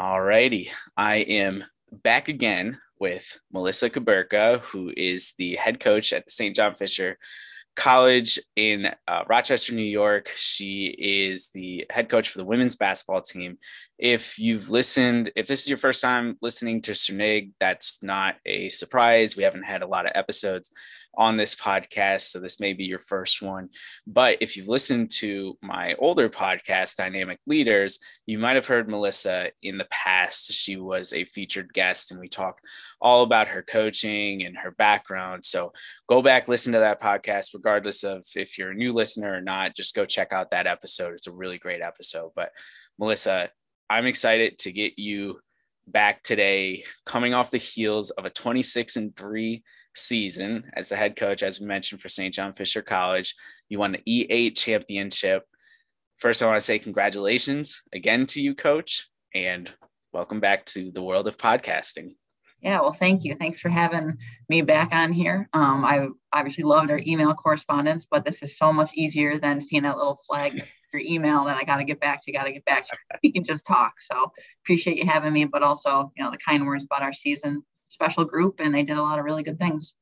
All righty. I am back again with Melissa Kuberka, who is the head coach at St. John Fisher College in uh, Rochester, New York. She is the head coach for the women's basketball team. If you've listened, if this is your first time listening to Cernig, that's not a surprise. We haven't had a lot of episodes on this podcast. So this may be your first one. But if you've listened to my older podcast, Dynamic Leaders, you might have heard Melissa in the past. She was a featured guest and we talked all about her coaching and her background. So go back, listen to that podcast, regardless of if you're a new listener or not. Just go check out that episode. It's a really great episode. But Melissa, I'm excited to get you back today, coming off the heels of a 26 and 3 season as the head coach, as we mentioned for St. John Fisher College. You won the E8 championship. First, I want to say congratulations again to you, coach, and welcome back to the world of podcasting. Yeah, well, thank you. Thanks for having me back on here. Um, I obviously loved our email correspondence, but this is so much easier than seeing that little flag your email that I got to get back to, got to get back to. We can just talk. So appreciate you having me, but also, you know, the kind words about our season special group and they did a lot of really good things.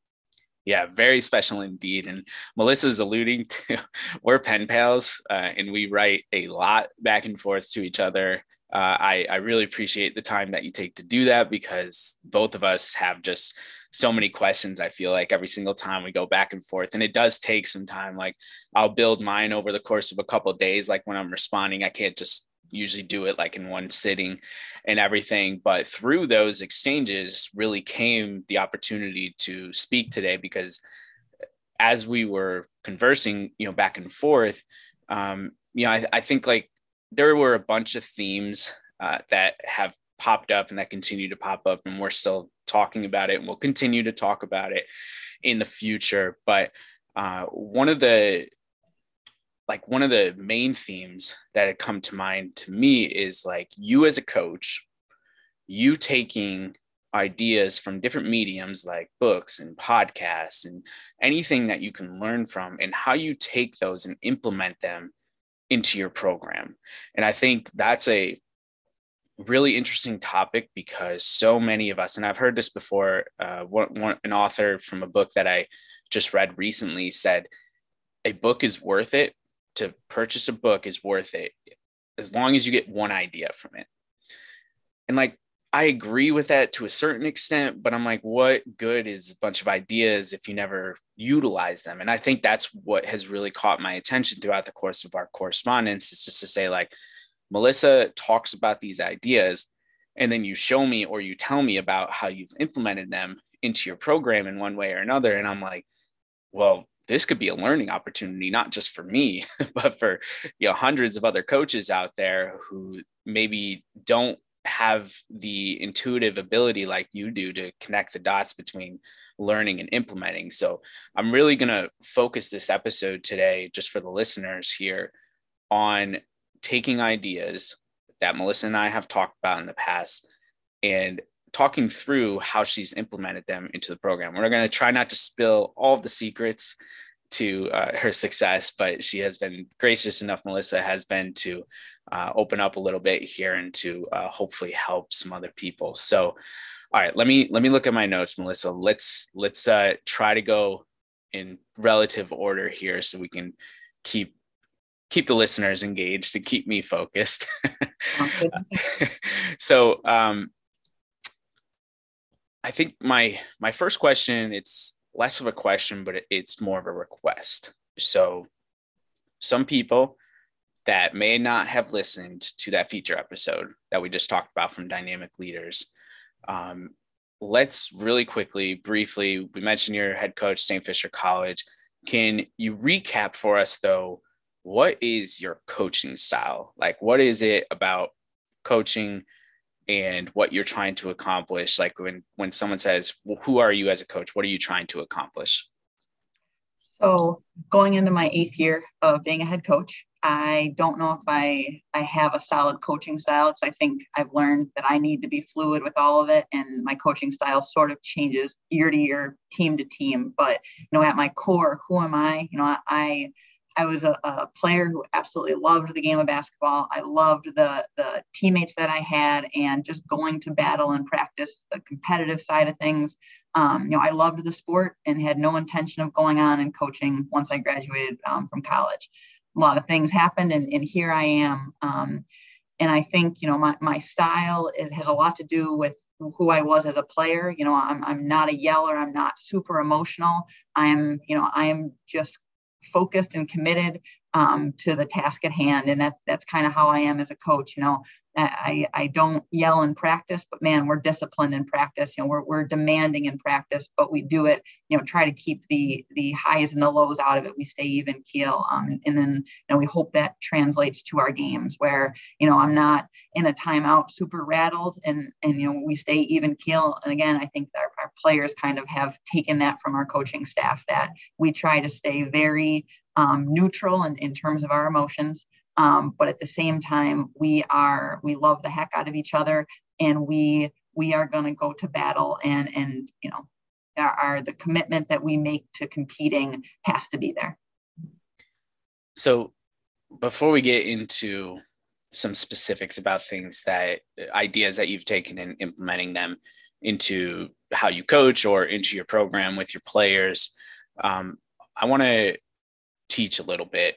Yeah, very special indeed. And Melissa's alluding to we're pen pals uh, and we write a lot back and forth to each other. Uh, I, I really appreciate the time that you take to do that because both of us have just so many questions. I feel like every single time we go back and forth, and it does take some time. Like I'll build mine over the course of a couple of days. Like when I'm responding, I can't just usually do it like in one sitting and everything. But through those exchanges, really came the opportunity to speak today because as we were conversing, you know, back and forth, um, you know, I, I think like there were a bunch of themes uh, that have popped up and that continue to pop up, and we're still talking about it, and we'll continue to talk about it in the future. But uh, one of the like one of the main themes that had come to mind to me is like you as a coach, you taking ideas from different mediums like books and podcasts and anything that you can learn from and how you take those and implement them into your program. And I think that's a really interesting topic because so many of us, and I've heard this before, uh, one, one, an author from a book that I just read recently said, a book is worth it to purchase a book is worth it as long as you get one idea from it. And like, I agree with that to a certain extent, but I'm like, what good is a bunch of ideas if you never utilize them? And I think that's what has really caught my attention throughout the course of our correspondence is just to say, like, Melissa talks about these ideas, and then you show me or you tell me about how you've implemented them into your program in one way or another. And I'm like, well, this could be a learning opportunity not just for me but for you know hundreds of other coaches out there who maybe don't have the intuitive ability like you do to connect the dots between learning and implementing. So i'm really going to focus this episode today just for the listeners here on taking ideas that melissa and i have talked about in the past and talking through how she's implemented them into the program. We're going to try not to spill all of the secrets to uh, her success, but she has been gracious enough, Melissa has been to uh, open up a little bit here and to uh, hopefully help some other people. So, all right, let me let me look at my notes, Melissa. Let's let's uh, try to go in relative order here so we can keep keep the listeners engaged to keep me focused. so, um, I think my my first question it's less of a question, but it's more of a request. So, some people that may not have listened to that feature episode that we just talked about from Dynamic Leaders, um, let's really quickly, briefly, we mentioned your head coach, St. Fisher College. Can you recap for us, though, what is your coaching style? Like, what is it about coaching and what you're trying to accomplish like when when someone says well, who are you as a coach? What are you trying to accomplish? So going into my eighth year of being a head coach i don't know if i i have a solid coaching style. Because i think i've learned that i need to be fluid with all of it and my coaching style sort of changes year to year team to team. But you know at my core who am i? You know i I was a, a, player who absolutely loved the game of basketball. I loved the the teammates that I had, and just going to battle and practice the competitive side of things. Um, you know, I loved the sport and had no intention of going on and coaching once I graduated um, from college. A lot of things happened, and, and here I am. Um, and I think you know my my style is, has a lot to do with who I was as a player. You know, I'm I'm not a yeller. I'm not super emotional. I'm you know I am just focused and committed um, to the task at hand. And that's that's kind of how I am as a coach. You know, I, I don't yell in practice, but man, we're disciplined in practice. You know, we're, we're demanding in practice, but we do it, you know, try to keep the the highs and the lows out of it. We stay even keel. Um, and, then, you know, we hope that translates to our games where, you know, I'm not in a timeout super rattled and, and, you know, we stay even keel. And again, I think our, our players kind of have taken that from our coaching staff that we try to stay very um, neutral in, in terms of our emotions um, but at the same time we are we love the heck out of each other and we we are going to go to battle and and you know are, are the commitment that we make to competing has to be there. So before we get into some specifics about things that ideas that you've taken and implementing them into how you coach or into your program with your players um, i want to teach a little bit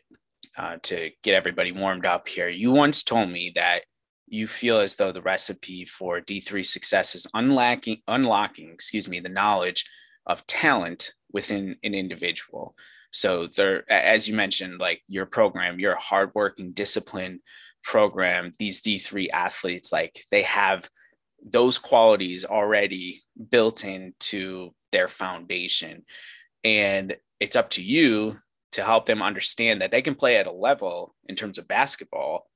uh, to get everybody warmed up here. You once told me that you feel as though the recipe for D3 success is unlocking, unlocking, excuse me, the knowledge of talent within an individual. So there, as you mentioned, like your program, you're a hardworking, disciplined program. These D3 athletes, like they have those qualities already built into their foundation. And it's up to you to help them understand that they can play at a level in terms of basketball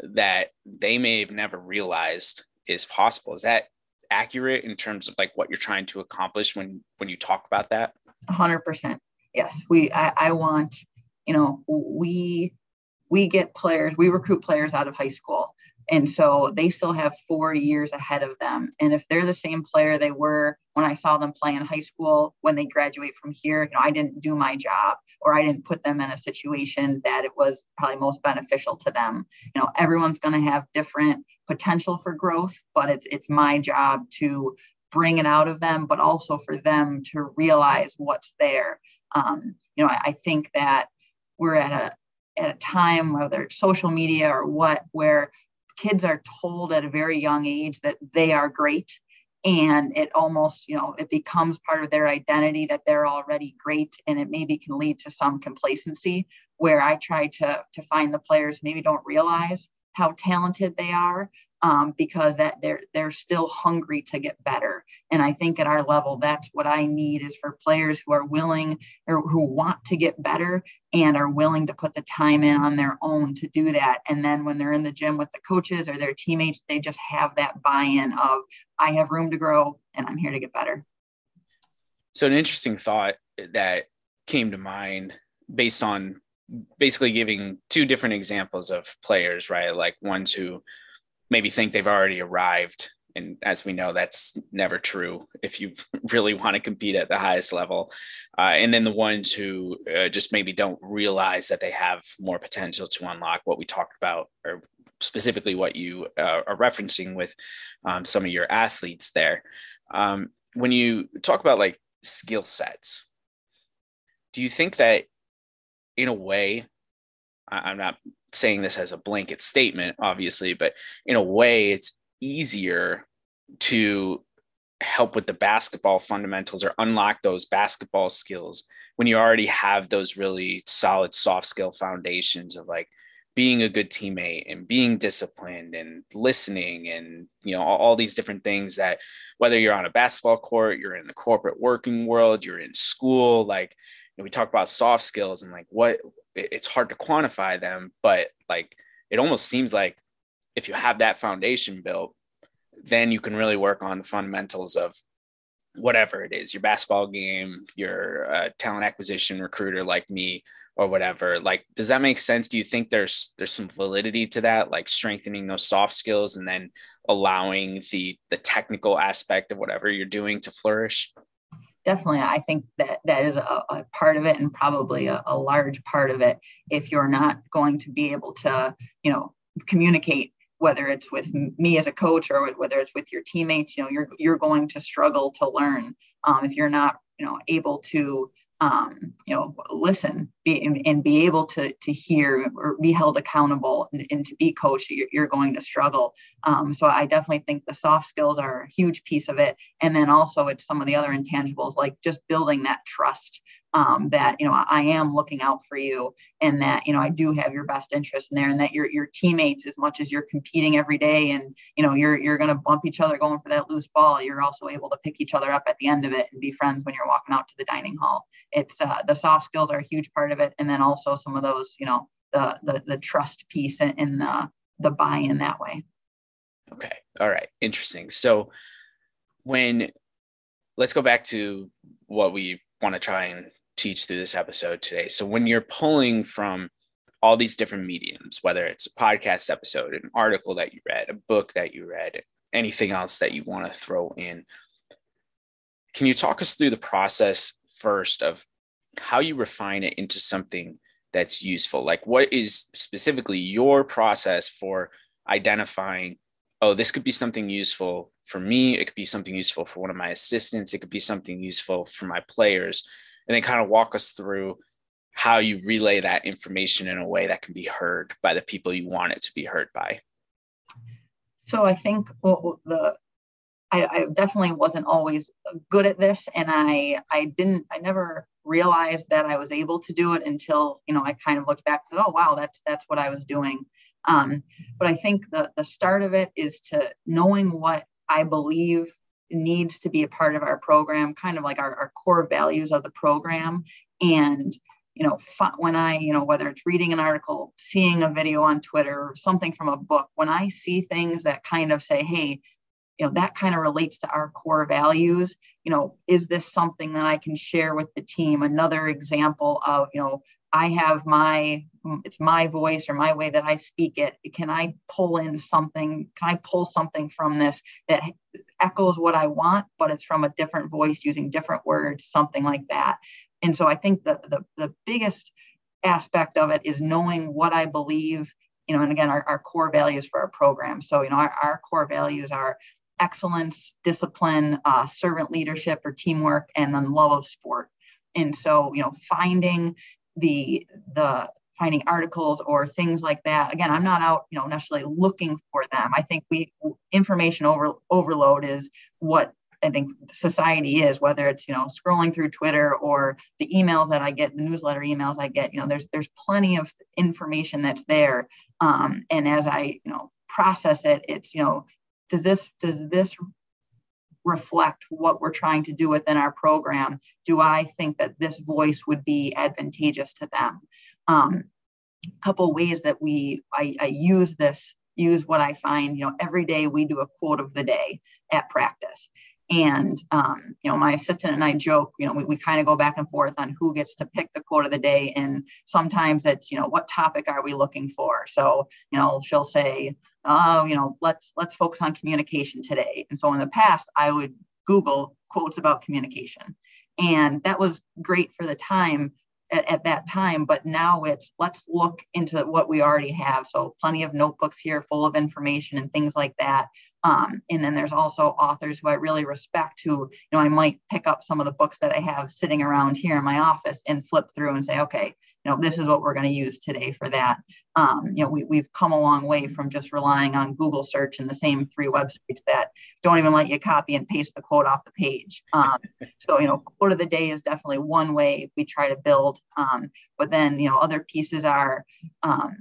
that they may have never realized is possible. Is that accurate in terms of like what you're trying to accomplish when when you talk about that? 100%. Yes, we I, I want, you know, we we get players, we recruit players out of high school and so they still have four years ahead of them. And if they're the same player they were when I saw them play in high school, when they graduate from here, you know, I didn't do my job or I didn't put them in a situation that it was probably most beneficial to them. You know, everyone's going to have different potential for growth, but it's it's my job to bring it out of them, but also for them to realize what's there. Um, you know, I, I think that we're at a at a time, whether it's social media or what, where kids are told at a very young age that they are great. And it almost you know it becomes part of their identity that they're already great. And it maybe can lead to some complacency where i try to to find the players maybe don't realize how talented they are um, because that they're they're still hungry to get better. And I think at our level, that's what I need is for players who are willing or who want to get better and are willing to put the time in on their own to do that. And then when they're in the gym with the coaches or their teammates, they just have that buy-in of I have room to grow and I'm here to get better. So an interesting thought that came to mind based on basically giving two different examples of players, right? Like ones who maybe think they've already arrived. And as we know, that's never true if you really want to compete at the highest level. Uh, and then the ones who uh, just maybe don't realize that they have more potential to unlock what we talked about, or specifically what you uh, are referencing with um, some of your athletes there. Um, when you talk about like skill sets, do you think that in a way, I'm not saying this as a blanket statement, obviously, but in a way, it's easier to help with the basketball fundamentals or unlock those basketball skills when you already have those really solid soft skill foundations of like being a good teammate and being disciplined and listening and you know all, all, these different things that whether you're on a basketball court you're in the corporate working world you're in school like you know, we talk about soft skills and like what it's hard to quantify them, but like it almost seems like if you have that foundation built, then you can really work on the fundamentals of whatever it is your basketball game, your uh, talent acquisition recruiter like me, or whatever. Like, does that make sense? Do you think there's there's some validity to that, like strengthening those soft skills and then allowing the the technical aspect of whatever you're doing to flourish? Definitely i think that that is a, a part of it and probably a, a, large part of it if you're not going to be able to you know communicate whether it's with me as a coach or whether it's with your teammates you know you're you're going to struggle to learn um, if you're not you know able to um, you know, listen be, and be able to, to hear or be held accountable and, and to be coached, you're, you're going to struggle. Um, so I definitely think the soft skills are a huge piece of it. And then also it's some of the other intangibles, like just building that trust um, that you know I am looking out for you, and that you know I do have your best interest in there, and that your your teammates, as much as you're competing every day, and you know you're you're going to bump each other going for that loose ball, you're also able to pick each other up at the end of it and be friends when you're walking out to the dining hall. It's uh, the soft skills are a huge part of it, and then also some of those you know the the, the trust piece and the the buy-in that way. Okay. All right. Interesting. So when let's go back to what we want to try and teach through this episode today. So when you're pulling from all these different mediums, whether it's a podcast episode, an article that you read, a book that you read, anything else that you want to throw in, can you talk us through the process first of how you refine it into something that's useful? Like, what is specifically your process for identifying, oh, this could be something useful for me, it could be something useful for one of my assistants, it could be something useful for my players and then kind of walk us through how you relay that information in a way that can be heard by the people you want it to be heard by. So I think the I, I, definitely wasn't always good at this, and I I didn't I never realized that I was able to do it until you know I kind of looked back and said, oh wow, that's that's what I was doing. Um, but I think the the start of it is to knowing what I believe needs to be a part of our program, kind of like our, our core values of the program. And, you know, when I, you know, whether it's reading an article, seeing a video on Twitter, or something from a book, when I see things that kind of say, hey, you know, that kind of relates to our core values, you know, is this something that I can share with the team? Another example of, you know, I have my it's my voice or my way that I speak it. Can I pull in something? Can I pull something from this that echoes what I want, but it's from a different voice using different words, something like that. And so I think the the, the biggest aspect of it is knowing what I believe, you know, and again, our, our core values for our program. So, you know, our, our core values are excellence, discipline, uh, servant leadership or teamwork, and then love of sport. And so, you know, finding the the finding articles or things like that. Again i'm not out you know necessarily looking for them. I think we information over overload is what i think society is whether it's you know scrolling through twitter or the emails that i get the newsletter emails i get you know there's there's plenty of information that's there. Um, and as i you know process it it's you know does this does this reflect what we're trying to do within our program do i think that this voice would be advantageous to them? Um, a couple ways that we I, I use this use what i find you know every day we do a quote of the day at practice and um, you know my assistant and i joke you know we, we kind of go back and forth on who gets to pick the quote of the day and sometimes it's you know what topic are we looking for so you know she'll say oh you know let's let's focus on communication today and so in the past i would google quotes about communication and that was great for the time at, at, that time, but now it's let's look into what we already have. So plenty of notebooks here full of information and things like that. Um, and then there's also authors who I really respect who, you know, I might pick up some of the books that I have sitting around here in my office and flip through and say, okay, you know, this is what we're going to use today for that. Um, you know, we, we've come a long way from just relying on Google search and the same three websites that don't even let you copy and paste the quote off the page. Um, so, you know, quote of the day is definitely one way we try to build. Um, but then, you know, other pieces are, um,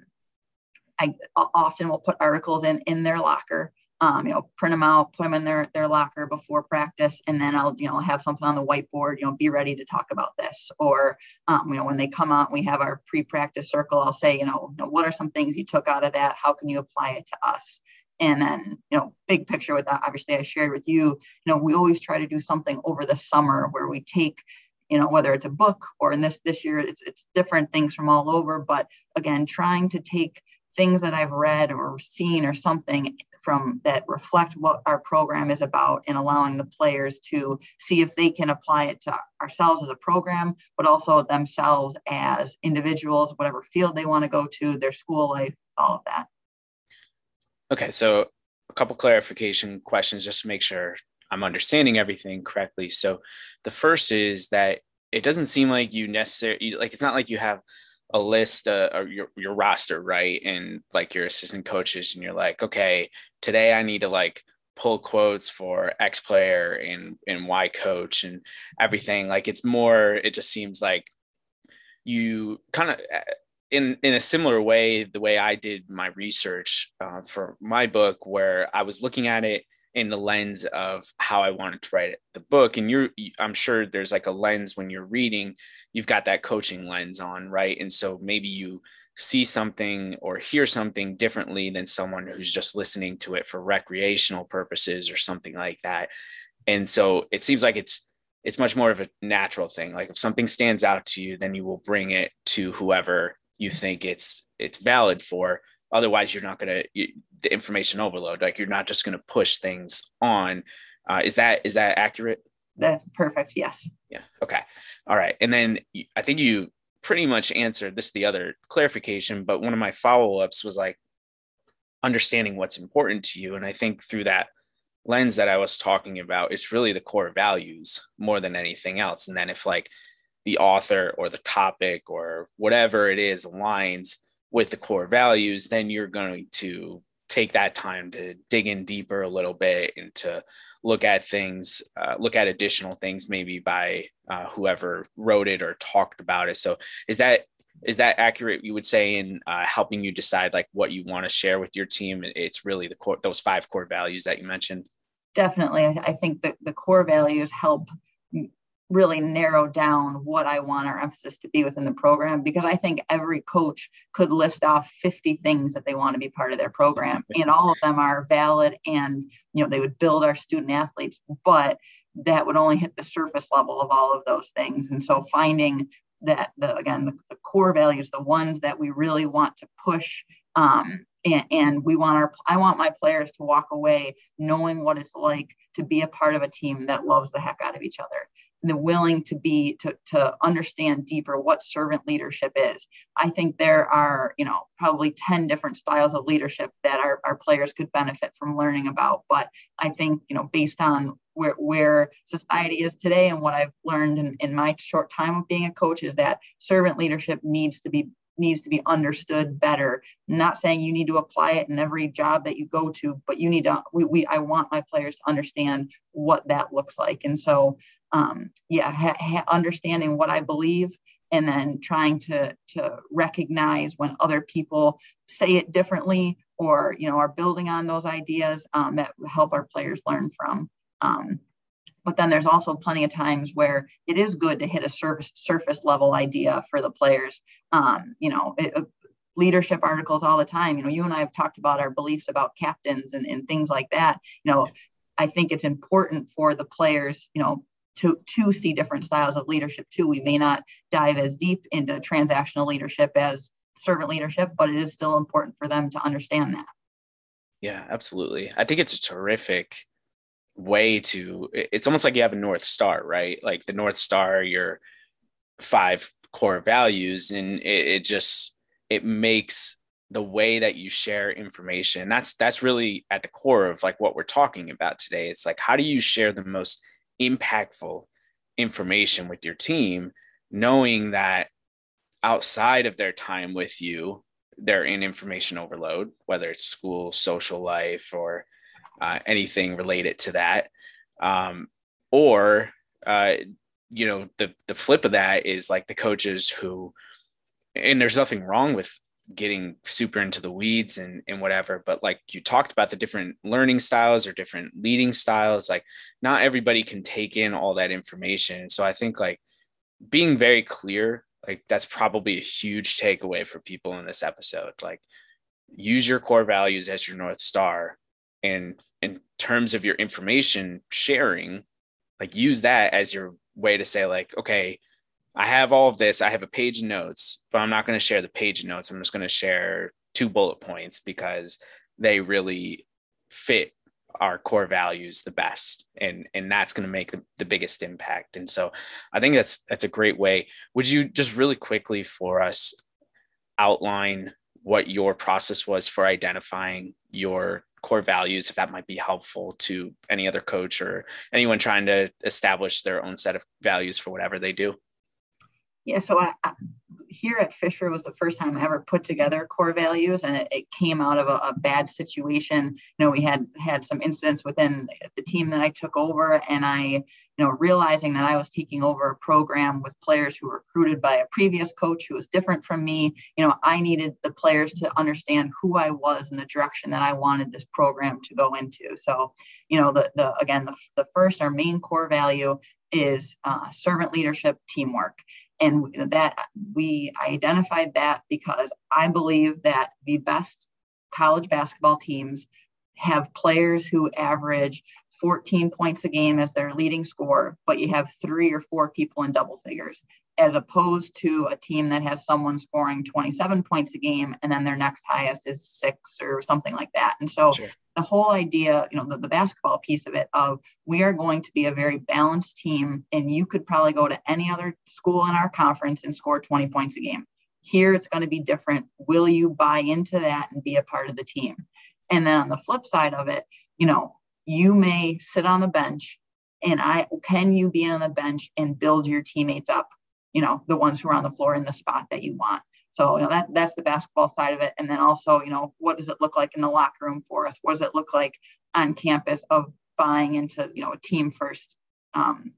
I often will put articles in in their locker um, you know, print them out, put them in their, their locker before practice, and then I'll, you know, have something on the whiteboard, you know, be ready to talk about this. Or, um, you know, when they come out, we have our pre-practice circle. I'll say, you know, you know, what are some things you took out of that? How can you apply it to us? And then, you know, big picture with that, obviously I shared with you, you know, we always try to do something over the summer where we take you know whether it's a book or in this this year it's, it's different things from all over but again trying to take things that I've read or seen or something from that reflect what our program is about and allowing the players to see if they can apply it to ourselves as a program but also themselves as individuals whatever field they want to go to their school life all of that. Okay so a couple clarification questions just to make sure i'm understanding everything correctly. So the first is that it doesn't seem like you necessarily like it's not like you have a list uh, or your, your roster right? And like your assistant coaches and you're like okay today i need to like pull quotes for x player and and y coach and everything like it's more it just seems like you kind of uh, in in a similar way the way i did my research uh, for my book where i was looking at it in the lens of how I wanted to write the book. And you're, I'm sure there's like a lens when you're reading, you've got that coaching lens on, right? And so maybe you see something or hear something differently than someone who's just listening to it for recreational purposes or something like that. And so it seems like it's, it's much more of a natural thing. Like if something stands out to you, then you will bring it to whoever you think it's it's valid for. Otherwise you're not going to the information overload. Like you're not just going to push things on. Uh, is that is that accurate? That's perfect yes. Yeah okay. All right and then i think you pretty much answered this the other clarification but one of my follow-ups was like understanding what's important to you. And i think through that lens that i was talking about it's really the core values more than anything else. And then if like the author or the topic or whatever it is aligns with the core values, then you're going to take that time to dig in deeper a little bit and to look at things, uh, look at additional things maybe by uh, whoever wrote it or talked about it. So is that is that accurate? You would say in uh, helping you decide like what you want to share with your team. It's really the core those five core values that you mentioned. Definitely, I think that the core values help really narrow down what I want our emphasis to be within the program because I think every coach could list off 50 things that they want to be part of their program and all of them are valid and you know they would build our student athletes but that would only hit the surface level of all of those things and so finding that the again the, the core values the ones that we really want to push um, and, and we want our i want my players to walk away knowing what it's like to be a part of a team that loves the heck out of each other the willing to be to, to understand deeper what servant leadership is. I think there are you know probably 10 different styles of leadership that our, our players could benefit from learning about. But i think you know based on where, where society is today and what i've learned in, in my short time of being a coach is that servant leadership needs to be needs to be understood better. Not saying you need to apply it in every job that you go to, but you need to. We, we I want my players to understand what that looks like, and so um, yeah, ha, ha, understanding what I believe and then trying to to recognize when other people say it differently or you know are building on those ideas um, that help our players learn from. Um, but then there's also plenty of times where it is good to hit a surface surface level idea for the players. Um, you know it, uh, leadership articles all the time you know you and i have talked about our beliefs about captains and, and things like that. You know i think it's important for the players you know to to see different styles of leadership too. We may not dive as deep into transactional leadership as servant leadership but it is still important for them to understand that. Yeah absolutely. I think it's a terrific way to it's almost like you have a north star right? Like the north star your five core values and it, it just it makes the way that you share information that's that's really at the core of like what we're talking about today. It's like how do you share the most impactful information with your team knowing that outside of their time with you they're in information overload whether it's school social life or uh, anything related to that. Um, or, uh, you know, the, the flip of that is like the coaches who, and there's nothing wrong with getting super into the weeds and, and whatever, but like you talked about the different learning styles or different leading styles, like not everybody can take in all that information. So I think like being very clear, like that's probably a huge takeaway for people in this episode. Like use your core values as your North Star and in terms of your information sharing like use that as your way to say like okay i have all of this i have a page of notes but i'm not going to share the page of notes i'm just going to share two bullet points because they really fit our core values the best and and that's going to make the, the biggest impact and so i think that's that's a great way. Would you just really quickly for us outline what your process was for identifying your core values if that might be helpful to any other coach or anyone trying to establish their own set of values for whatever they do yeah so I, I here at Fisher was the first time I ever put together core values, and it, it came out of a, a, bad situation. You know, we had had some incidents within the team that I took over, and I, you know, realizing that I was taking over a program with players who were recruited by a previous coach who was different from me. You know, I needed the players to understand who I was and the direction that I wanted this program to go into. So, you know, the the again the, the first our main core value is uh, servant leadership teamwork and that we identified that because i believe that the best college basketball teams have players who average 14 points a game as their leading score but you have three or four people in double figures as opposed to a team that has someone scoring 27 points a game and then their next highest is six or something like that. And so sure. the whole idea, you know, the, the basketball piece of it of we are going to be a very balanced team and you could probably go to any other school in our conference and score 20 points a game. Here it's going to be different. Will you buy into that and be a part of the team? And then on the flip side of it, you know, you may sit on the bench and I can you be on the bench and build your teammates up? You know the ones who are on the floor in the spot that you want. So you know that that's the basketball side of it. And then also you know what does it look like in the locker room for us? What does it look like on campus of buying into you know a team first? Um,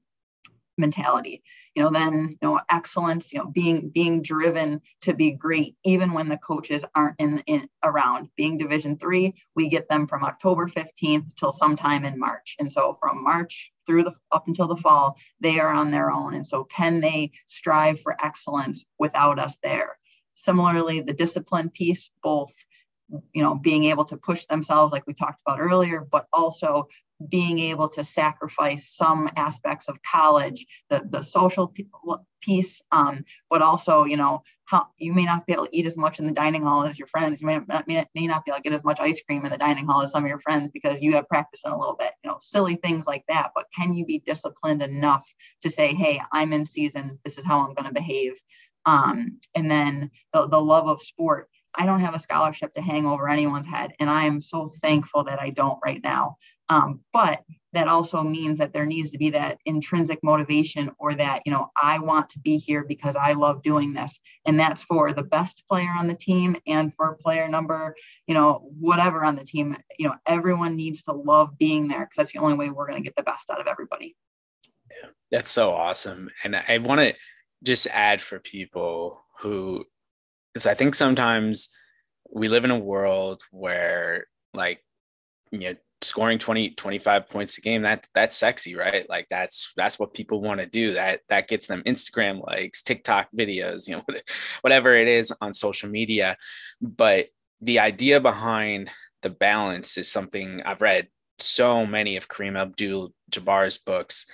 mentality. You know then you know excellence you know being being driven to be great even when the coaches aren't in, in around. Being division three we get them from october 15th till sometime in march. And so from march through the up until the fall they are on their own. And so can they strive for excellence without us there? Similarly the discipline piece both you know being able to push themselves like we talked about earlier but also being able to sacrifice some aspects of college, the, the social piece, um, but also, you know, how you may not be able to eat as much in the dining hall as your friends. You may not, may, may not be able to get as much ice cream in the dining hall as some of your friends because you have practice in a little bit, you know, silly things like that. But can you be disciplined enough to say, hey, I'm in season, this is how I'm going to behave? Um, and then the, the love of sport. I don't have a scholarship to hang over anyone's head. And I am so thankful that I don't right now. Um, but that also means that there needs to be that intrinsic motivation or that, you know, I want to be here because I love doing this. And that's for the best player on the team and for player number, you know, whatever on the team. You know, everyone needs to love being there because that's the only way we're going to get the best out of everybody. Yeah, that's so awesome. And I want to just add for people who, because I think sometimes we live in a world where, like, you know, scoring 20 25 points a game that's that's sexy right? Like that's that's what people want to do. That that gets them instagram likes tiktok videos you know whatever it is on social media. But the idea behind the balance is something i've read so many of kareem abdul jabbar's books.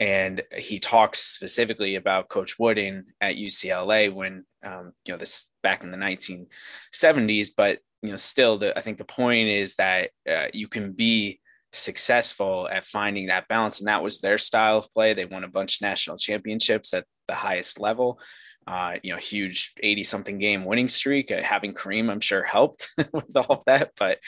And he talks specifically about coach wooden at ucla when um, you know this back in the 1970s but you know still the i think the point is that uh, you can be successful at finding that balance and that was their style of play they won a bunch of national championships at the highest level uh, you know, huge 80 something game winning streak. Uh, having Kareem, I'm sure helped with all of that. But,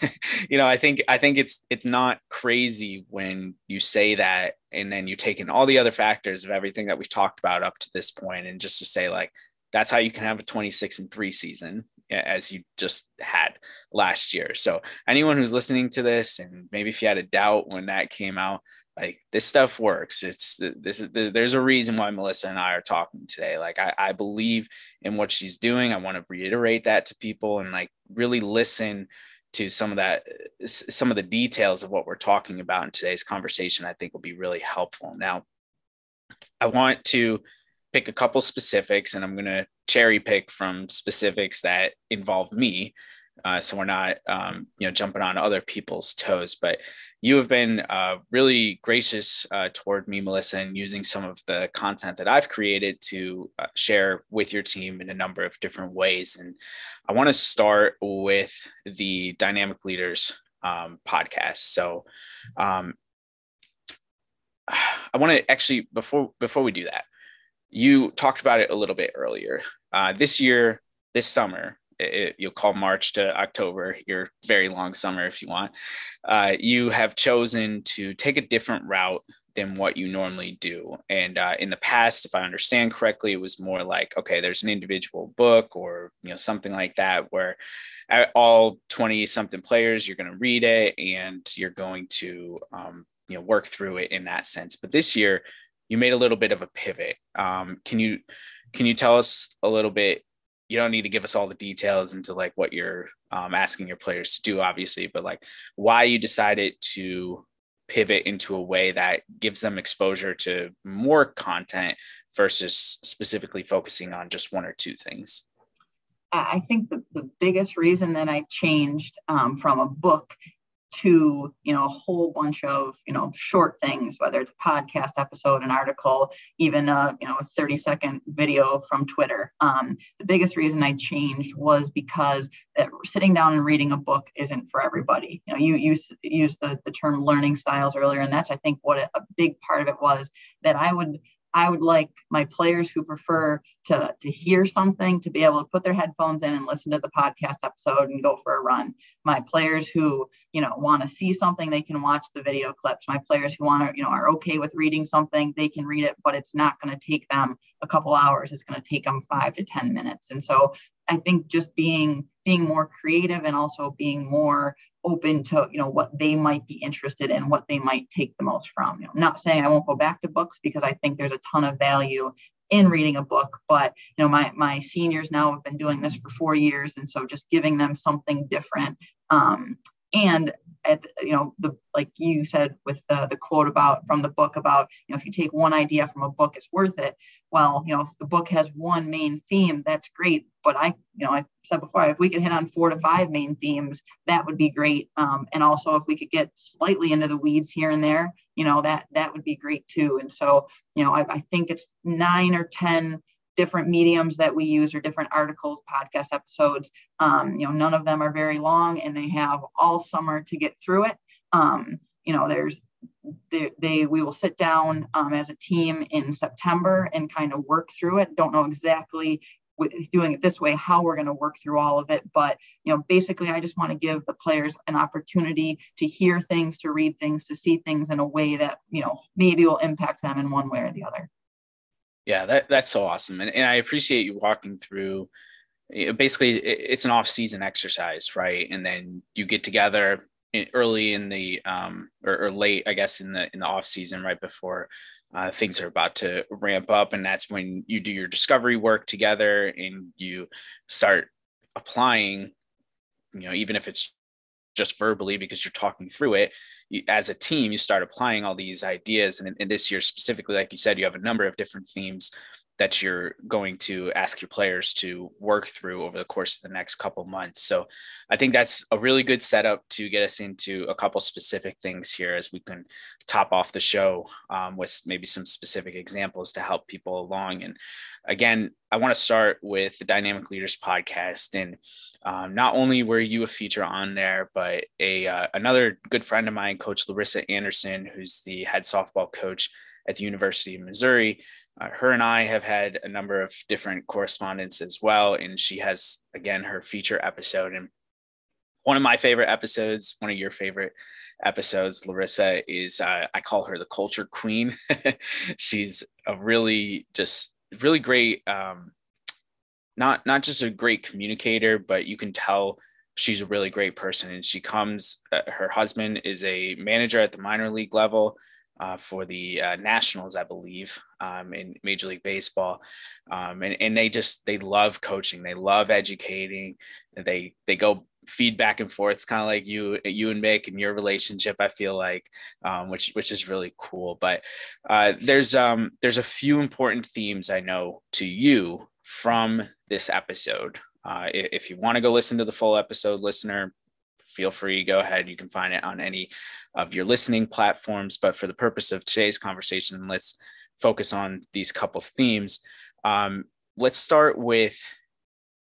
you know, I think, I think it's, it's not crazy when you say that and then you take in all the other factors of everything that we've talked about up to this point and just to say, like, that's how you can have a 26 and three season as you just had last year. So anyone who's listening to this, and maybe if you had a doubt when that came out, like this stuff works. It's this is there's a reason why Melissa and I are talking today. Like I, I believe in what she's doing. I want to reiterate that to people and like really listen to some of that some of the details of what we're talking about in today's conversation. I think will be really helpful. Now, I want to pick a couple specifics and I'm going to cherry pick from specifics that involve me. Uh, so we're not, um, you know, jumping on other people's toes. But you have been uh, really gracious uh, toward me, Melissa, and using some of the content that I've created to uh, share with your team in a number of different ways. And I want to start with the dynamic leaders um, podcast. So um, I want to actually before before we do that, you talked about it a little bit earlier. Uh, this year, this summer, it, you'll call March to October, your very long summer if you want. Uh, you have chosen to take a different route than what you normally do. And uh, in the past, if I understand correctly, it was more like, okay, there's an individual book or you know something like that where all 20 something players you're going to read it and you're going to um, you know work through it in that sense. But this year, you made a little bit of a pivot. Um, can you can you tell us a little bit you don't need to give us all the details into like what you're um, asking your players to do obviously but like why you decided to pivot into a way that gives them exposure to more content versus specifically focusing on just one or two things i think the, the biggest reason that i changed um, from a book to you know a whole bunch of you know short things whether it's a podcast episode an article even a you know a 30 second video from twitter. Um, the biggest reason i changed was because that sitting down and reading a book isn't for everybody. You know you use use the, the term learning styles earlier and that's i think what a, a big part of it was that i would I would like my players who prefer to, to hear something to be able to put their headphones in and listen to the podcast episode and go for a run. My players who, you know, want to see something, they can watch the video clips. My players who want to, you know, are okay with reading something, they can read it, but it's not going to take them a couple hours. It's going to take them five to 10 minutes. And so I think just being being more creative and also being more open to you know what they might be interested in what they might take the most from you know, not saying i won't go back to books because i think there's a ton of value in reading a book but you know my my seniors now have been doing this for four years and so just giving them something different um, and at you know the like you said with the, the quote about from the book about you know if you take one idea from a book it's worth it. Well you know if the book has one main theme that's great. But i you know i said before if we could hit on four to five main themes that would be great. Um, and also if we could get slightly into the weeds here and there you know that that would be great too. And so you know i, I think it's nine or ten different mediums that we use or different articles, podcast episodes. Um, you know, none of them are very long and they have all summer to get through it. Um, you know, there's they, they we will sit down um, as a team in September and kind of work through it. Don't know exactly with doing it this way how we're going to work through all of it but you know basically i just want to give the players an opportunity to hear things to read things to see things in a way that you know maybe will impact them in one way or the other yeah, that, that's so awesome. And, and I appreciate you walking through basically it's an off season exercise, right? And then you get together early in the um, or, or, late, I guess, in the in the off season, right before uh, things are about to ramp up, and that's when you do your discovery work together and you start applying. You know, even if it's just verbally because you're talking through it, you, as a team, you start applying all these ideas. And in this year specifically, like you said, you have a number of different themes that you're going to ask your players to work through over the course of the next couple months. So I think that's a really good setup to get us into a couple specific things here as we can top off the show um, with maybe some specific examples to help people along. And again, I want to start with the Dynamic Leaders podcast. And um, not only were you a feature on there, but a uh, another good friend of mine, Coach Larissa Anderson, who's the head softball coach at the University of Missouri uh, her and I have had a number of different correspondence as well. And she has, again, her feature episode. And one of my favorite episodes, one of your favorite episodes, Larissa, is uh, I call her the culture queen. She's a really just really great, um, not not just a great communicator, but you can tell she's a really great person. And she comes, uh, her husband is a manager at the minor league level uh, for the uh, Nationals, I believe, um, in Major League Baseball, um, and and they just they love coaching, they love educating, they they go feed back and forth. It's kind of like you you and Mick and your relationship. I feel like, um, which which is really cool. But uh, there's um there's a few important themes I know to you from this episode. Uh, if you want to go listen to the full episode, listener, feel free, go ahead. You can find it on any of your listening platforms. But for the purpose of today's conversation, let's focus on these couple themes. Um, let's start with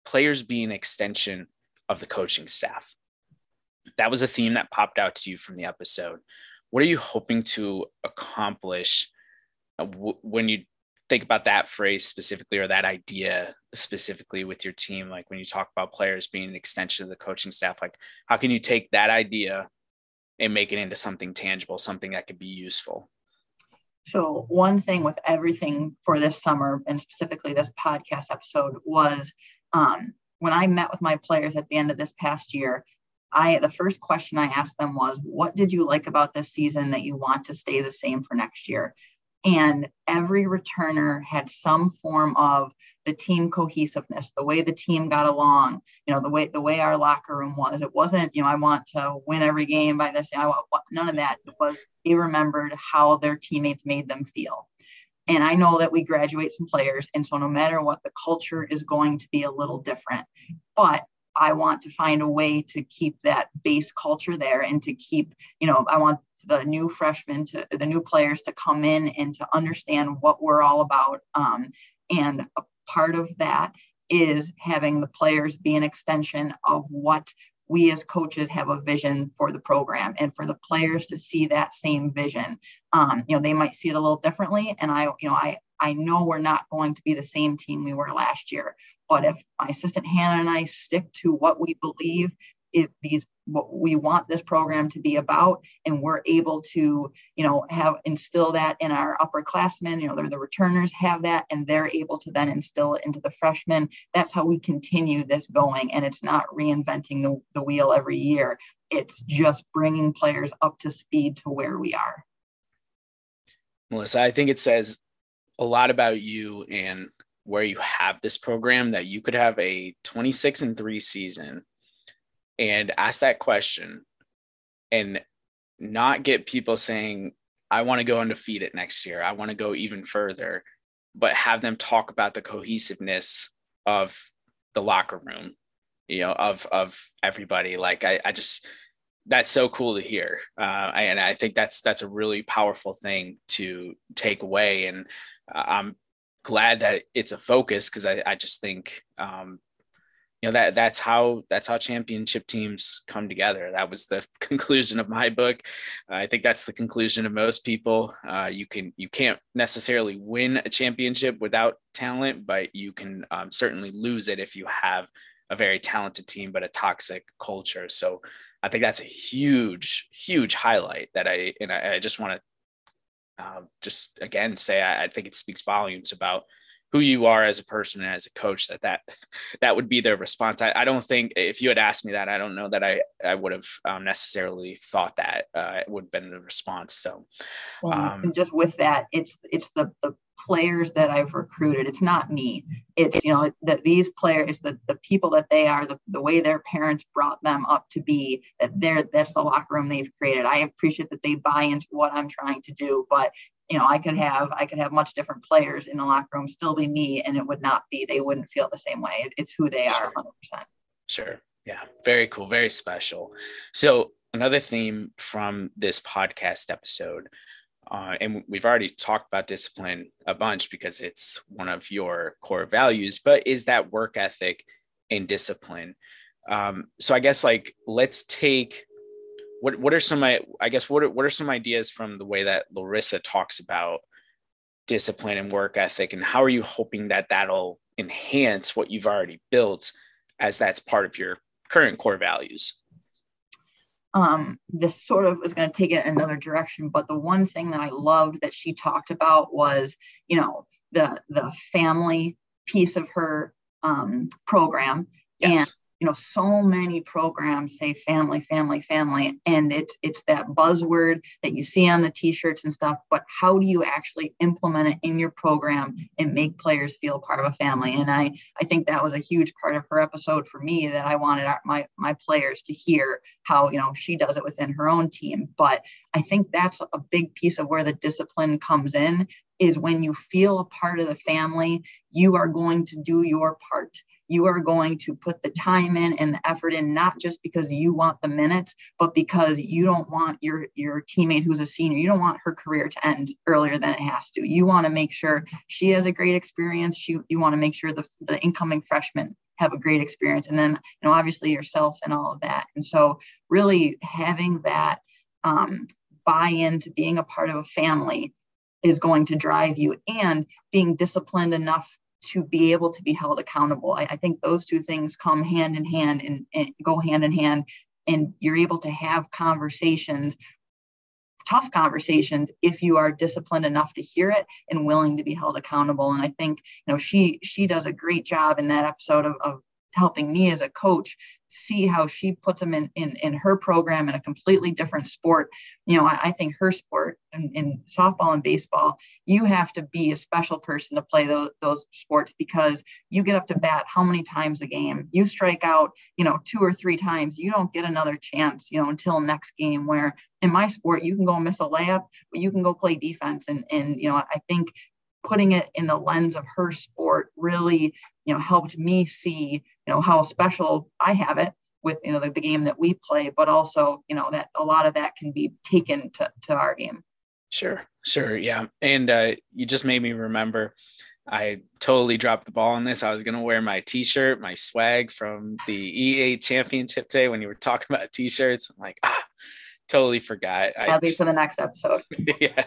players being extension of the coaching staff. that was a theme that popped out to you from the episode. What are you hoping to accomplish uh, when you think about that phrase specifically or that idea specifically with your team? Like when you talk about players being an extension of the coaching staff, like how can you take that idea and make it into something tangible, something that could be useful? So, one thing with everything for this summer and specifically this podcast episode was um, when I met with my players at the end of this past year, I the first question I asked them was, "What did you like about this season that you want to stay the same for next year?" And every returner had some form of the team cohesiveness, the way the team got along, you know, the way the way our locker room was. It wasn't, you know, I want to win every game by this. I want, none of that. It was they remembered how their teammates made them feel. And I know that we graduate some players, and so no matter what, the culture is going to be a little different. But I want to find a way to keep that base culture there and to keep, you know, I want the new freshmen to the new players to come in and to understand what we're all about. Um, and a part of that is having the players be an extension of what we as coaches have a vision for the program and for the players to see that same vision um, you know they might see it a little differently and i you know i i know we're not going to be the same team we were last year but if my assistant Hannah and I stick to what we believe these what we want this program to be about and we're able to you know have instill that in our upperclassmen you know they're the returners have that and they're able to then instill it into the freshmen. That's how we continue this going and it's not reinventing the, the wheel every year. It's just bringing players up to speed to where we are. Melissa i think it says a lot about you and where you have this program that you could have a 26 and 3 season and ask that question and not get people saying I want to go undefeated next year. I want to go even further, but have them talk about the cohesiveness of the locker room, you know, of of everybody. Like I, I just that's so cool to hear, uh, and I think that's that's a really powerful thing to take away. And uh, I'm glad that it's a focus because I, I just think um, you know that that's how that's how championship teams come together. That was the conclusion of my book. Uh, i think that's the conclusion of most people. Uh, you can you can't necessarily win a championship without talent but you can um, certainly lose it if you have a very talented team but a toxic culture. So i think that's a huge huge highlight that i and i, I just want to uh, just again say I, I, think it speaks volumes about who you are as a person and as a coach that that that would be their response I, I don't think if you had asked me that i don't know that i i would have um, necessarily thought that uh, it would have been the response so um, and just with that it's it's the the players that I've recruited. It's not me. It's you know that these players, the the people that they are, the, the way their parents brought them up to be, that they're that's the locker room they've created. I appreciate that they buy into what I'm trying to do, but you know, I could have I could have much different players in the locker room, still be me, and it would not be. They wouldn't feel the same way. It's who they are, 100. percent Sure. Yeah. Very cool. Very special. So another theme from this podcast episode uh, and we've already talked about discipline a bunch because it's one of your core values but is that work ethic and discipline um, so i guess like let's take what what are some i guess what are, what are some ideas from the way that larissa talks about discipline and work ethic and how are you hoping that that'll enhance what you've already built as that's part of your current core values um, this sort of was going to take it another direction. But the one thing that I loved that she talked about was, you know, the the family piece of her um, program yes. You know so many programs say family family family and it's it's that buzzword that you see on the t-shirts and stuff but how do you actually implement it in your program and make players feel part of a family? And i i think that was a huge part of her episode for me that i wanted our, my my players to hear how you know she does it within her own team. But i think that's a big piece of where the discipline comes in is when you feel a part of the family you are going to do your part you are going to put the time in and the effort in, not just because you want the minutes, but because you don't want your, your teammate who's a senior, you don't want her career to end earlier than it has to. You want to make sure she has a great experience. She, you want to make sure the, the incoming freshmen have a great experience. And then, you know, obviously yourself and all of that. And so really having that um, buy into being a part of a family is going to drive you and being disciplined enough to be able to be held accountable. I, I think those two things come hand in hand and, and go hand in hand. And you're able to have conversations tough conversations if you are disciplined enough to hear it and willing to be held accountable and i think you know she she does a great job in that episode of, of helping me as a coach see how she puts them in, in, in her program in a completely different sport. You know, I, I think her sport in, in, softball and baseball, you have to be a special person to play those, those sports because you get up to bat how many times a game? You strike out, you know, two or three times. You don't get another chance, you know, until next game. Where in my sport, you can go miss a layup, but you can go play defense. And, and you know, I think putting it in the lens of her sport really you know helped me see you know how special i have it with you know the, the game that we play but also you know that a lot of that can be taken to, to our game sure sure yeah and uh, you just made me remember I totally dropped the ball on this. I was going to wear my t-shirt, my swag from the E8 championship day when you were talking about t-shirts. I'm like, ah, totally forgot. That'll be for the next episode. yeah,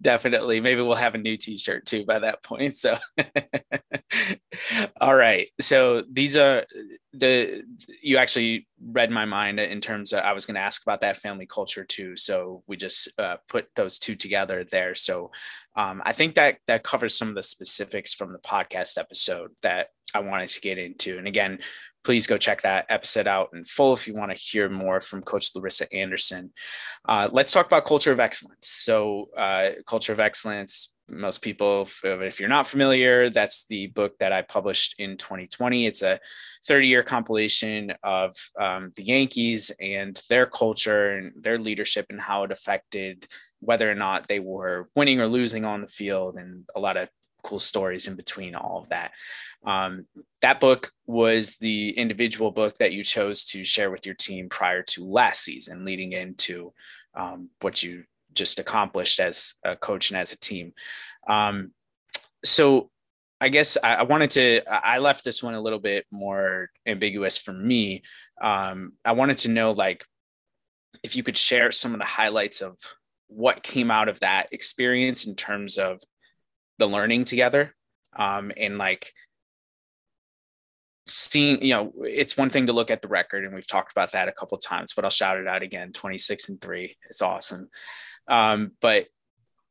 definitely. Maybe we'll have a new T-shirt too by that point. So, all right. So these are the you actually read my mind in terms of I was going to ask about that family culture too. So we just uh, put those two together there. So um, I think that that covers some of the specifics from the podcast episode that I wanted to get into. And again, please go check that episode out in full if you want to hear more from Coach Larissa Anderson. Uh, let's talk about culture of excellence. So, uh, culture of excellence. Most people, if you're not familiar, that's the book that I published in 2020. It's a 30 year compilation of um, the Yankees and their culture and their leadership and how it affected whether or not they were winning or losing on the field and a lot of cool stories in between all of that. Um, that book was the individual book that you chose to share with your team prior to last season, leading into um, what you just accomplished as a coach and as a team. Um, so I guess I, I, wanted to, I left this one a little bit more ambiguous for me. Um, I wanted to know, like, if you could share some of the highlights of what came out of that experience in terms of the learning together um, and like seeing you know it's one thing to look at the record and we've talked about that a couple times but i'll shout it out again 26 and 3 it's awesome. Um, but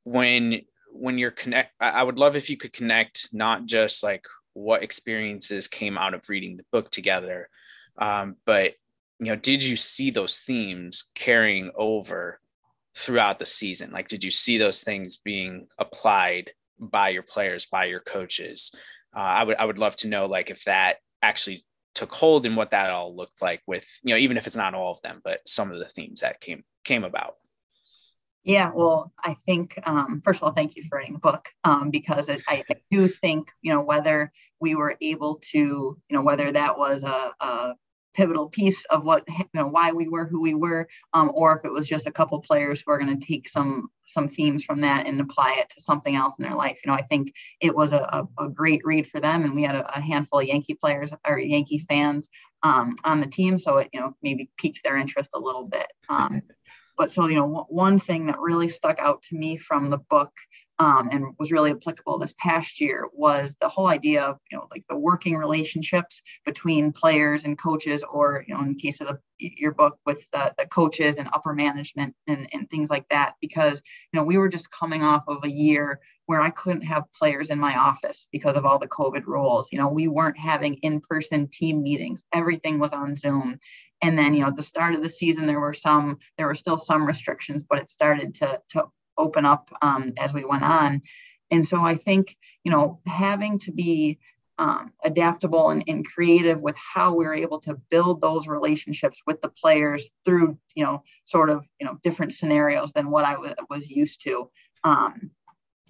when when you're connect i would love if you could connect not just like what experiences came out of reading the book together um, but you know did you see those themes carrying over throughout the season? Like did you see those things being applied by your players by your coaches? Uh, i would i would love to know like if that actually took hold and what that all looked like with you know even if it's not all of them but some of the themes that came came about. Yeah well i think um, first of all thank you for writing the book um, because it, I, I, do think you know whether we were able to you know whether that was a, a pivotal piece of what you know why we were who we were um, or if it was just a couple players who are going to take some some themes from that and apply it to something else in their life. You know i think it was a, a, a great read for them and we had a, a, handful of yankee players or yankee fans um, on the team so it you know maybe piqued their interest a little bit um, but so you know one thing that really stuck out to me from the book um, and was really applicable this past year was the whole idea of you know like the working relationships between players and coaches or you know in the case of the, your book with the, the coaches and upper management and, and things like that because you know we were just coming off of a year where i couldn't have players in my office because of all the covid rules. You know we weren't having in-person team meetings. Everything was on zoom and then you know at the start of the season there were some there were still some restrictions but it started to to open up um, as we went on. And so I think, you know, having to be um, adaptable and, and, creative with how we're able to build those relationships with the players through, you know, sort of, you know, different scenarios than what I w- was used to. Um,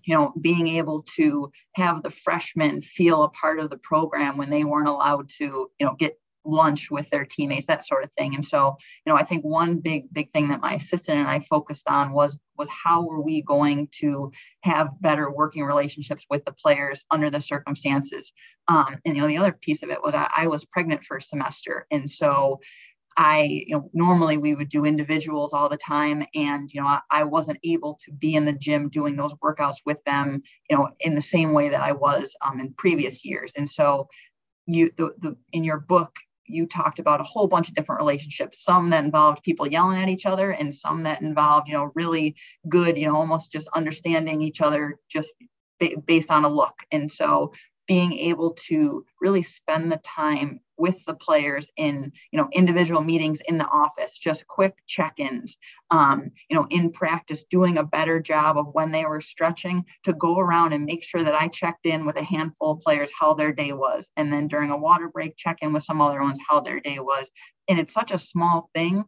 you know, being able to have the freshmen feel a part of the program when they weren't allowed to, you know, get lunch with their teammates that sort of thing and so you know i think one big big thing that my assistant and i focused on was was how were we going to have better working relationships with the players under the circumstances um, and you know the other piece of it was I, I was pregnant for a semester and so I, you know, normally we would do individuals all the time. And, you know, I, I, wasn't able to be in the gym doing those workouts with them, you know, in the same way that I was um, in previous years. And so you, the, the, in your book, you talked about a whole bunch of different relationships some that involved people yelling at each other and some that involved you know really good you know almost just understanding each other just based on a look. And so being able to really spend the time with the players in you know individual meetings in the office just quick check-ins um, you know in practice doing a better job of when they were stretching to go around and make sure that i checked in with a handful of players how their day was and then during a water break check in with some other ones how their day was and it's such a small thing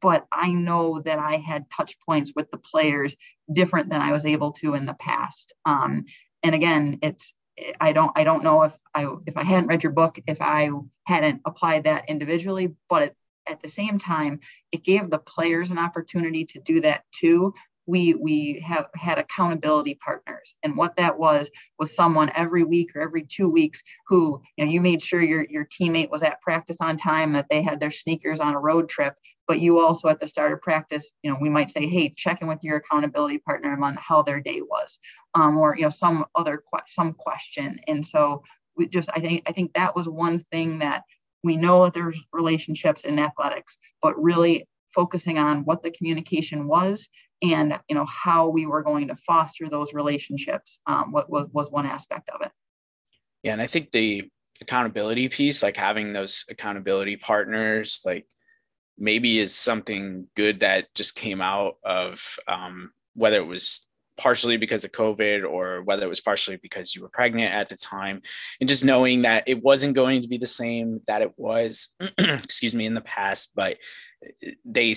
but I know that I had touch points with the players different than I was able to in the past. Um, and again, it's I don't I don't know if I if I hadn't read your book if I hadn't applied that individually, but at, at the same time, it gave the players an opportunity to do that too we we have had accountability partners. And what that was was someone every week or every two weeks who you know you made sure your your teammate was at practice on time that they had their sneakers on a road trip. But you also at the start of practice you know we might say hey check in with your accountability partner on how their day was um, or you know some other some question. And so we just i think i think that was one thing that we know that there's relationships in athletics but really focusing on what the communication was and you know how we were going to foster those relationships um, what, what was one aspect of it. Yeah and i think the accountability piece like having those accountability partners like maybe is something good that just came out of um, whether it was partially because of covid or whether it was partially because you were pregnant at the time and just knowing that it wasn't going to be the same that it was excuse me in the past but they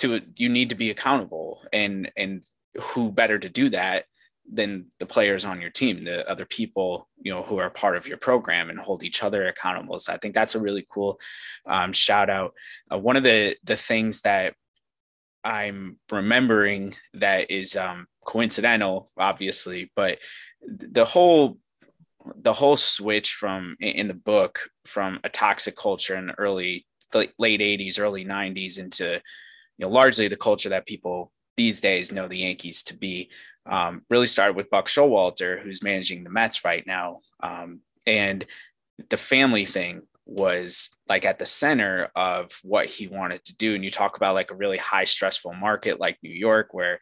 to you need to be accountable and and who better to do that than the players on your team the other people you know who are part of your program and hold each other accountable. So i think that's a really cool um, shout out. Uh, one of the the things that i'm remembering that is um, coincidental obviously but the whole the whole switch from in the book from a toxic culture in the early late 80s early 90s into you know, largely the culture that people these days know the Yankees to be. Um, really started with Buck Showalter, who's managing the Mets right now. Um, and the family thing was like at the center of what he wanted to do. And you talk about like a really high stressful market like New York, where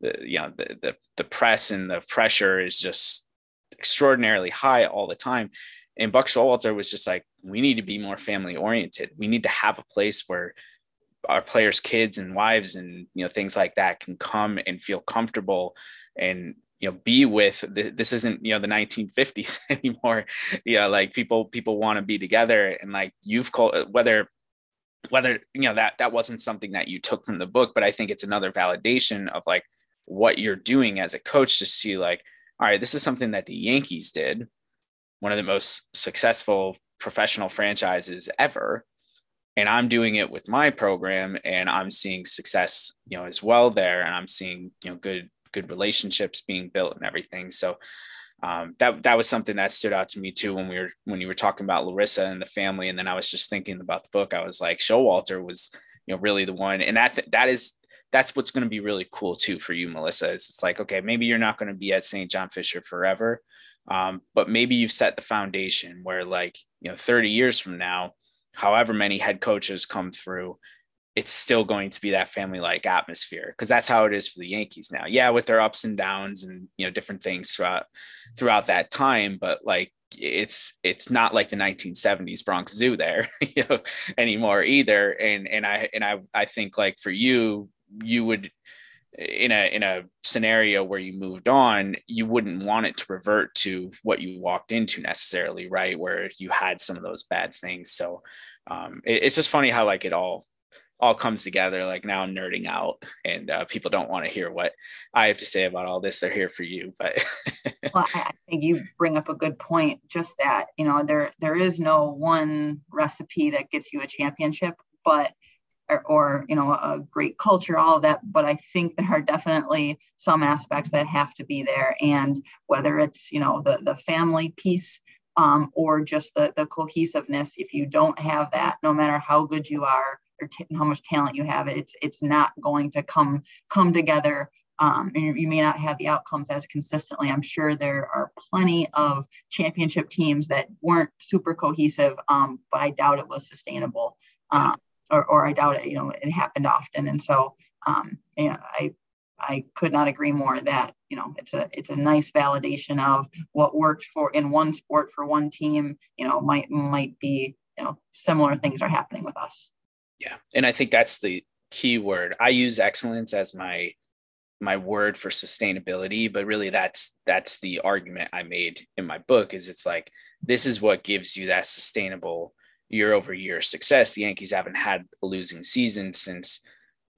the you know the the, the press and the pressure is just extraordinarily high all the time. And Buck Showalter was just like, we need to be more family oriented. We need to have a place where our players kids and wives and you know things like that can come and feel comfortable and you know be with the, this isn't you know the 1950s anymore. Yeah like people people want to be together and like you've called uh, whether whether you know that that wasn't something that you took from the book but i think it's another validation of like what you're doing as a coach to see like all right this is something that the yankees did one of the most successful professional franchises ever and i'm doing it with my program and i'm seeing success you know as well there and i'm seeing you know good good relationships being built and everything so um, that that was something that stood out to me too when we were when you were talking about Larissa and the family, and then I was just thinking about the book. I was like, Showalter was you know really the one, and that that is that's what's going to be really cool too for you, Melissa. Is it's like okay, maybe you're not going to be at St. John Fisher forever, um, but maybe you've set the foundation where like you know 30 years from now, however many head coaches come through, it's still going to be that family like atmosphere because that's how it is for the Yankees now. Yeah, with their ups and downs and you know different things throughout throughout that time, but like it's it's not like the 1970s Bronx Zoo there you know anymore either. And and I and I I think like for you you would in a in a scenario where you moved on you wouldn't want it to revert to what you walked into necessarily right where you had some of those bad things so um, it, it's just funny how like it all all comes together. Like now nerding out, and uh, people don't want to hear what I have to say about all this. They're here for you, but. well, I think you bring up a good point. Just that you know there there is no one recipe that gets you a championship, but or, or, you know a great culture all of that but i think there are definitely some aspects that have to be there and whether it's you know the the family piece um, or just the the cohesiveness if you don't have that no matter how good you are or t- how much talent you have it's it's not going to come come together um, and you may not have the outcomes as consistently. I'm sure there are plenty of championship teams that weren't super cohesive, um, but I doubt it was sustainable. Um, or, or I doubt it, you know, it happened often. And so, um, you know, I, I could not agree more that, you know, it's a, it's a nice validation of what worked for in one sport for one team, you know, might, might be, you know, similar things are happening with us. Yeah. And I think that's the key word. I use excellence as my, my word for sustainability, but really that's, that's the argument I made in my book is it's like, this is what gives you that sustainable year over year success. The Yankees haven't had a losing season since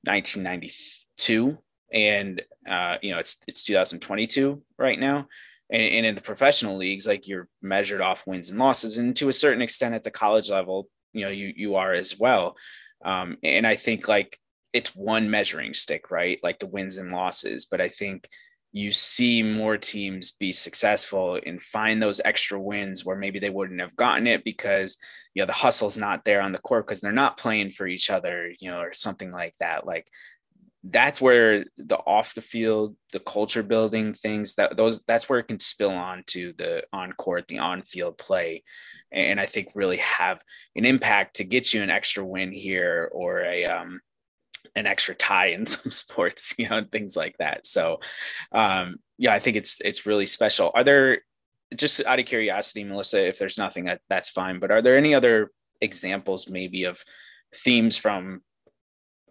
1992, and uh, you know it's it's 2022 right now. And, and in the professional leagues, like you're measured off wins and losses, and to a certain extent at the college level, you know you you are as well. Um, and I think like it's one measuring stick, right? Like the wins and losses. But I think you see more teams be successful and find those extra wins where maybe they wouldn't have gotten it because you know the hustle's not there on the court because they're not playing for each other you know or something like that like that's where the off the field the culture building things that those that's where it can spill on to the on court the on field play and i think really have an impact to get you an extra win here or a um an extra tie in some sports, you know, and things like that. So, um, yeah, I think it's it's really special. Are there just out of curiosity, Melissa? If there's nothing, that, that's fine. But are there any other examples, maybe of themes from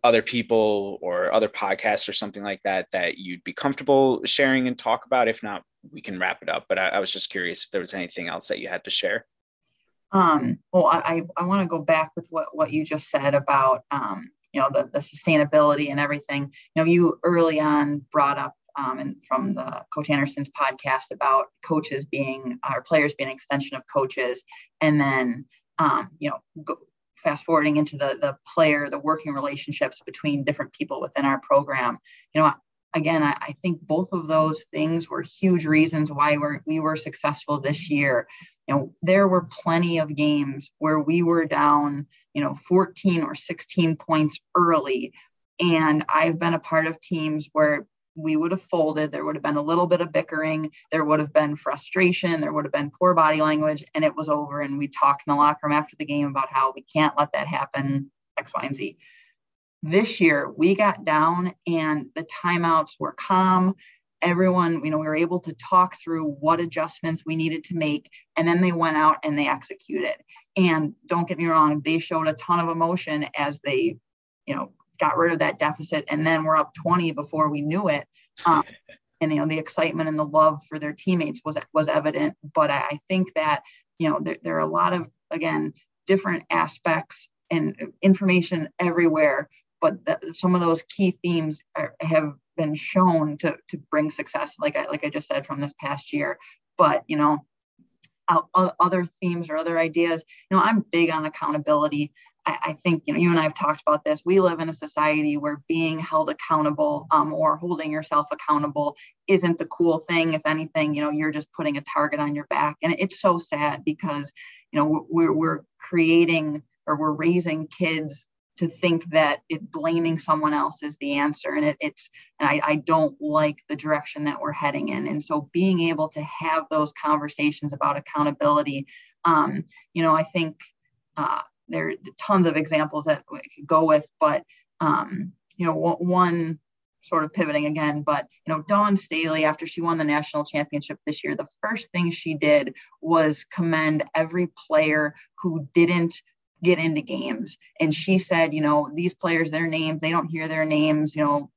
other people or other podcasts or something like that that you'd be comfortable sharing and talk about? If not, we can wrap it up. But I, I was just curious if there was anything else that you had to share. Um, well, I, I want to go back with what, what you just said about um, you know the, the sustainability and everything you know you early on brought up um, and from the coach anderson's podcast about coaches being our players being an extension of coaches and then um, you know go, fast forwarding into the the player the working relationships between different people within our program. You know again I, I think both of those things were huge reasons why we're, we were successful this year. You know there were plenty of games where we were down you know 14 or 16 points early. And i've been a part of teams where we would have folded there would have been a little bit of bickering there would have been frustration there would have been poor body language and it was over and we talked in the locker room after the game about how we can't let that happen x y and z this year we got down and the timeouts were calm everyone, you know, we were able to talk through what adjustments we needed to make. And then they went out and they executed. And don't get me wrong, they showed a ton of emotion as they, you know, got rid of that deficit. And then we're up 20 before we knew it. Um, and, you know, the excitement and the love for their teammates was, was evident. But I, I think that, you know, there, there are a lot of, again, different aspects and information everywhere but the, some of those key themes are, have been shown to to bring success like I like I just said from this past year but you know other themes or other ideas. You know I'm big on accountability. I, I, think you know you and I have talked about this. We live in a society where being held accountable um, or holding yourself accountable isn't the cool thing. If anything you know you're just putting a target on your back. And it's so sad because you know we're, we're creating or we're raising kids to think that it blaming someone else is the answer and it, it's and I, I don't like the direction that we're heading in. And so being able to have those conversations about accountability um, you know i think uh, there are tons of examples that we could go with but um, you know one sort of pivoting again, but you know, Dawn Staley, after she won the national championship this year, the first thing she did was commend every player who didn't get into games. And she said, you know, these players, their names, they don't hear their names, you know,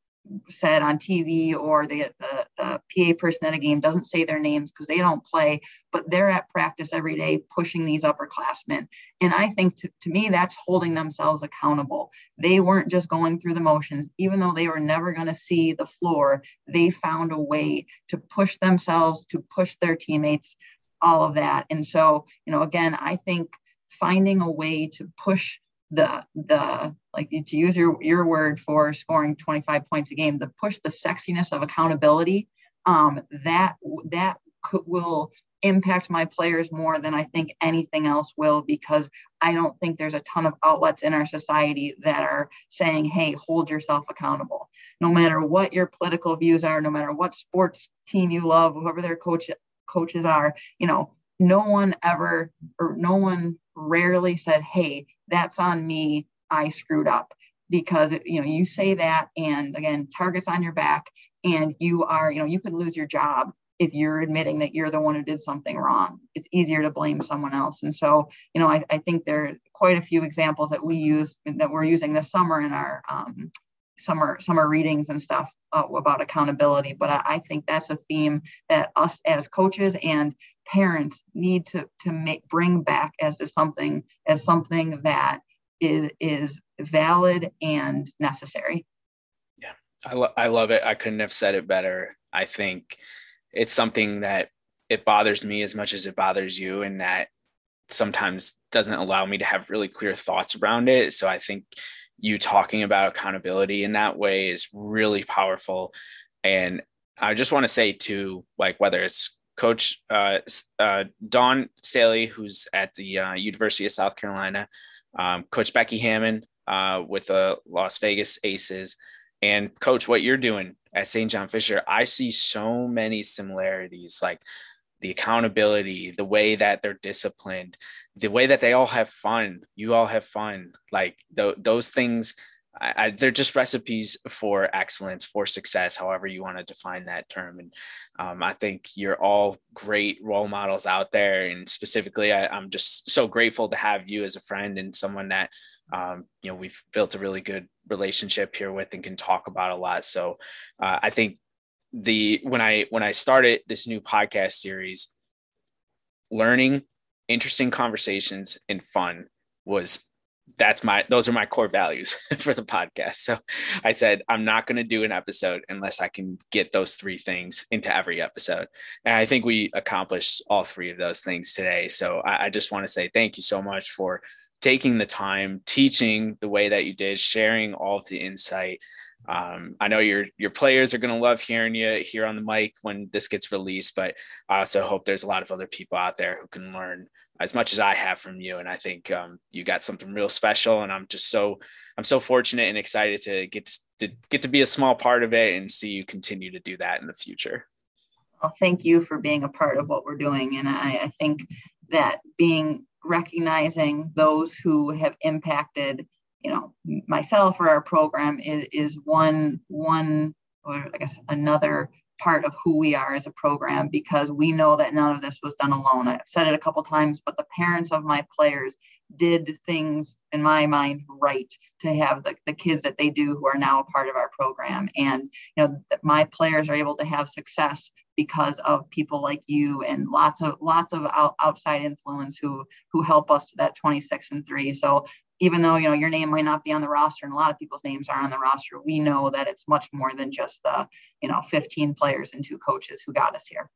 said on TV or the, the, the, PA person at a game doesn't say their names because they don't play, but they're at practice every day pushing these upperclassmen. And I think to, to me, that's holding themselves accountable. They weren't just going through the motions, even though they were never going to see the floor, they found a way to push themselves, to push their teammates, all of that. And so, you know, again, I think finding a way to push the the like to use your your word for scoring 25 points a game the push the sexiness of accountability um, that that could, will impact my players more than I think anything else will because I don't think there's a ton of outlets in our society that are saying, hey, hold yourself accountable. No matter what your political views are, no matter what sports team you love, whoever their coach coaches are, you know, no one ever or no one rarely says, hey, that's on me. I screwed up. Because you know you say that and again targets on your back and you are you know you could lose your job if you're admitting that you're the one who did something wrong. It's easier to blame someone else. And so you know i, I think there are quite a few examples that we use that we're using this summer in our um, summer summer readings and stuff uh, about accountability. But I, I, think that's a theme that us as coaches and parents need to to make bring back as to something as something that is is valid and necessary. Yeah I, lo- I love it. I couldn't have said it better. I think it's something that it bothers me as much as it bothers you and that sometimes doesn't allow me to have really clear thoughts around it. So i think you talking about accountability in that way is really powerful. And I just want to say too, like whether it's Coach uh, uh, Dawn Staley, who's at the uh, University of South Carolina, um, Coach Becky Hammon uh, with the Las Vegas Aces, and Coach, what you're doing at St. John Fisher, I see so many similarities, like the accountability, the way that they're disciplined, the way that they all have fun you all have fun like th- those things I, I, they're just recipes for excellence for success however you want to define that term and um, i think you're all great role models out there and specifically I, i'm just so grateful to have you as a friend and someone that um, you know we've built a really good relationship here with and can talk about a lot. So uh, i think the when i when i started this new podcast series learning interesting conversations and fun was that's my those are my core values for the podcast. So i said i'm not going to do an episode unless i can get those three things into every episode. And i think we accomplished all three of those things today. So i, I just want to say thank you so much for taking the time teaching the way that you did sharing all of the insight. Um, I know your your players are going to love hearing you here on the mic when this gets released, but I also hope there's a lot of other people out there who can learn as much as I have from you. And I think um, you got something real special, and I'm just so I'm so fortunate and excited to get to, to get to be a small part of it and see you continue to do that in the future. Well, thank you for being a part of what we're doing, and I, I think that being recognizing those who have impacted you know myself or our program is, is one one or i guess another part of who we are as a program because we know that none of this was done alone. I've said it a couple times but the parents of my players did things in my mind right to have the, the kids that they do who are now a part of our program. And you know that my players are able to have success because of people like you and lots of lots of out, outside influence who who help us to that 26 and 3 so even though you know your name might not be on the roster and a lot of people's names are on the roster we know that it's much more than just the you know 15 players and two coaches who got us here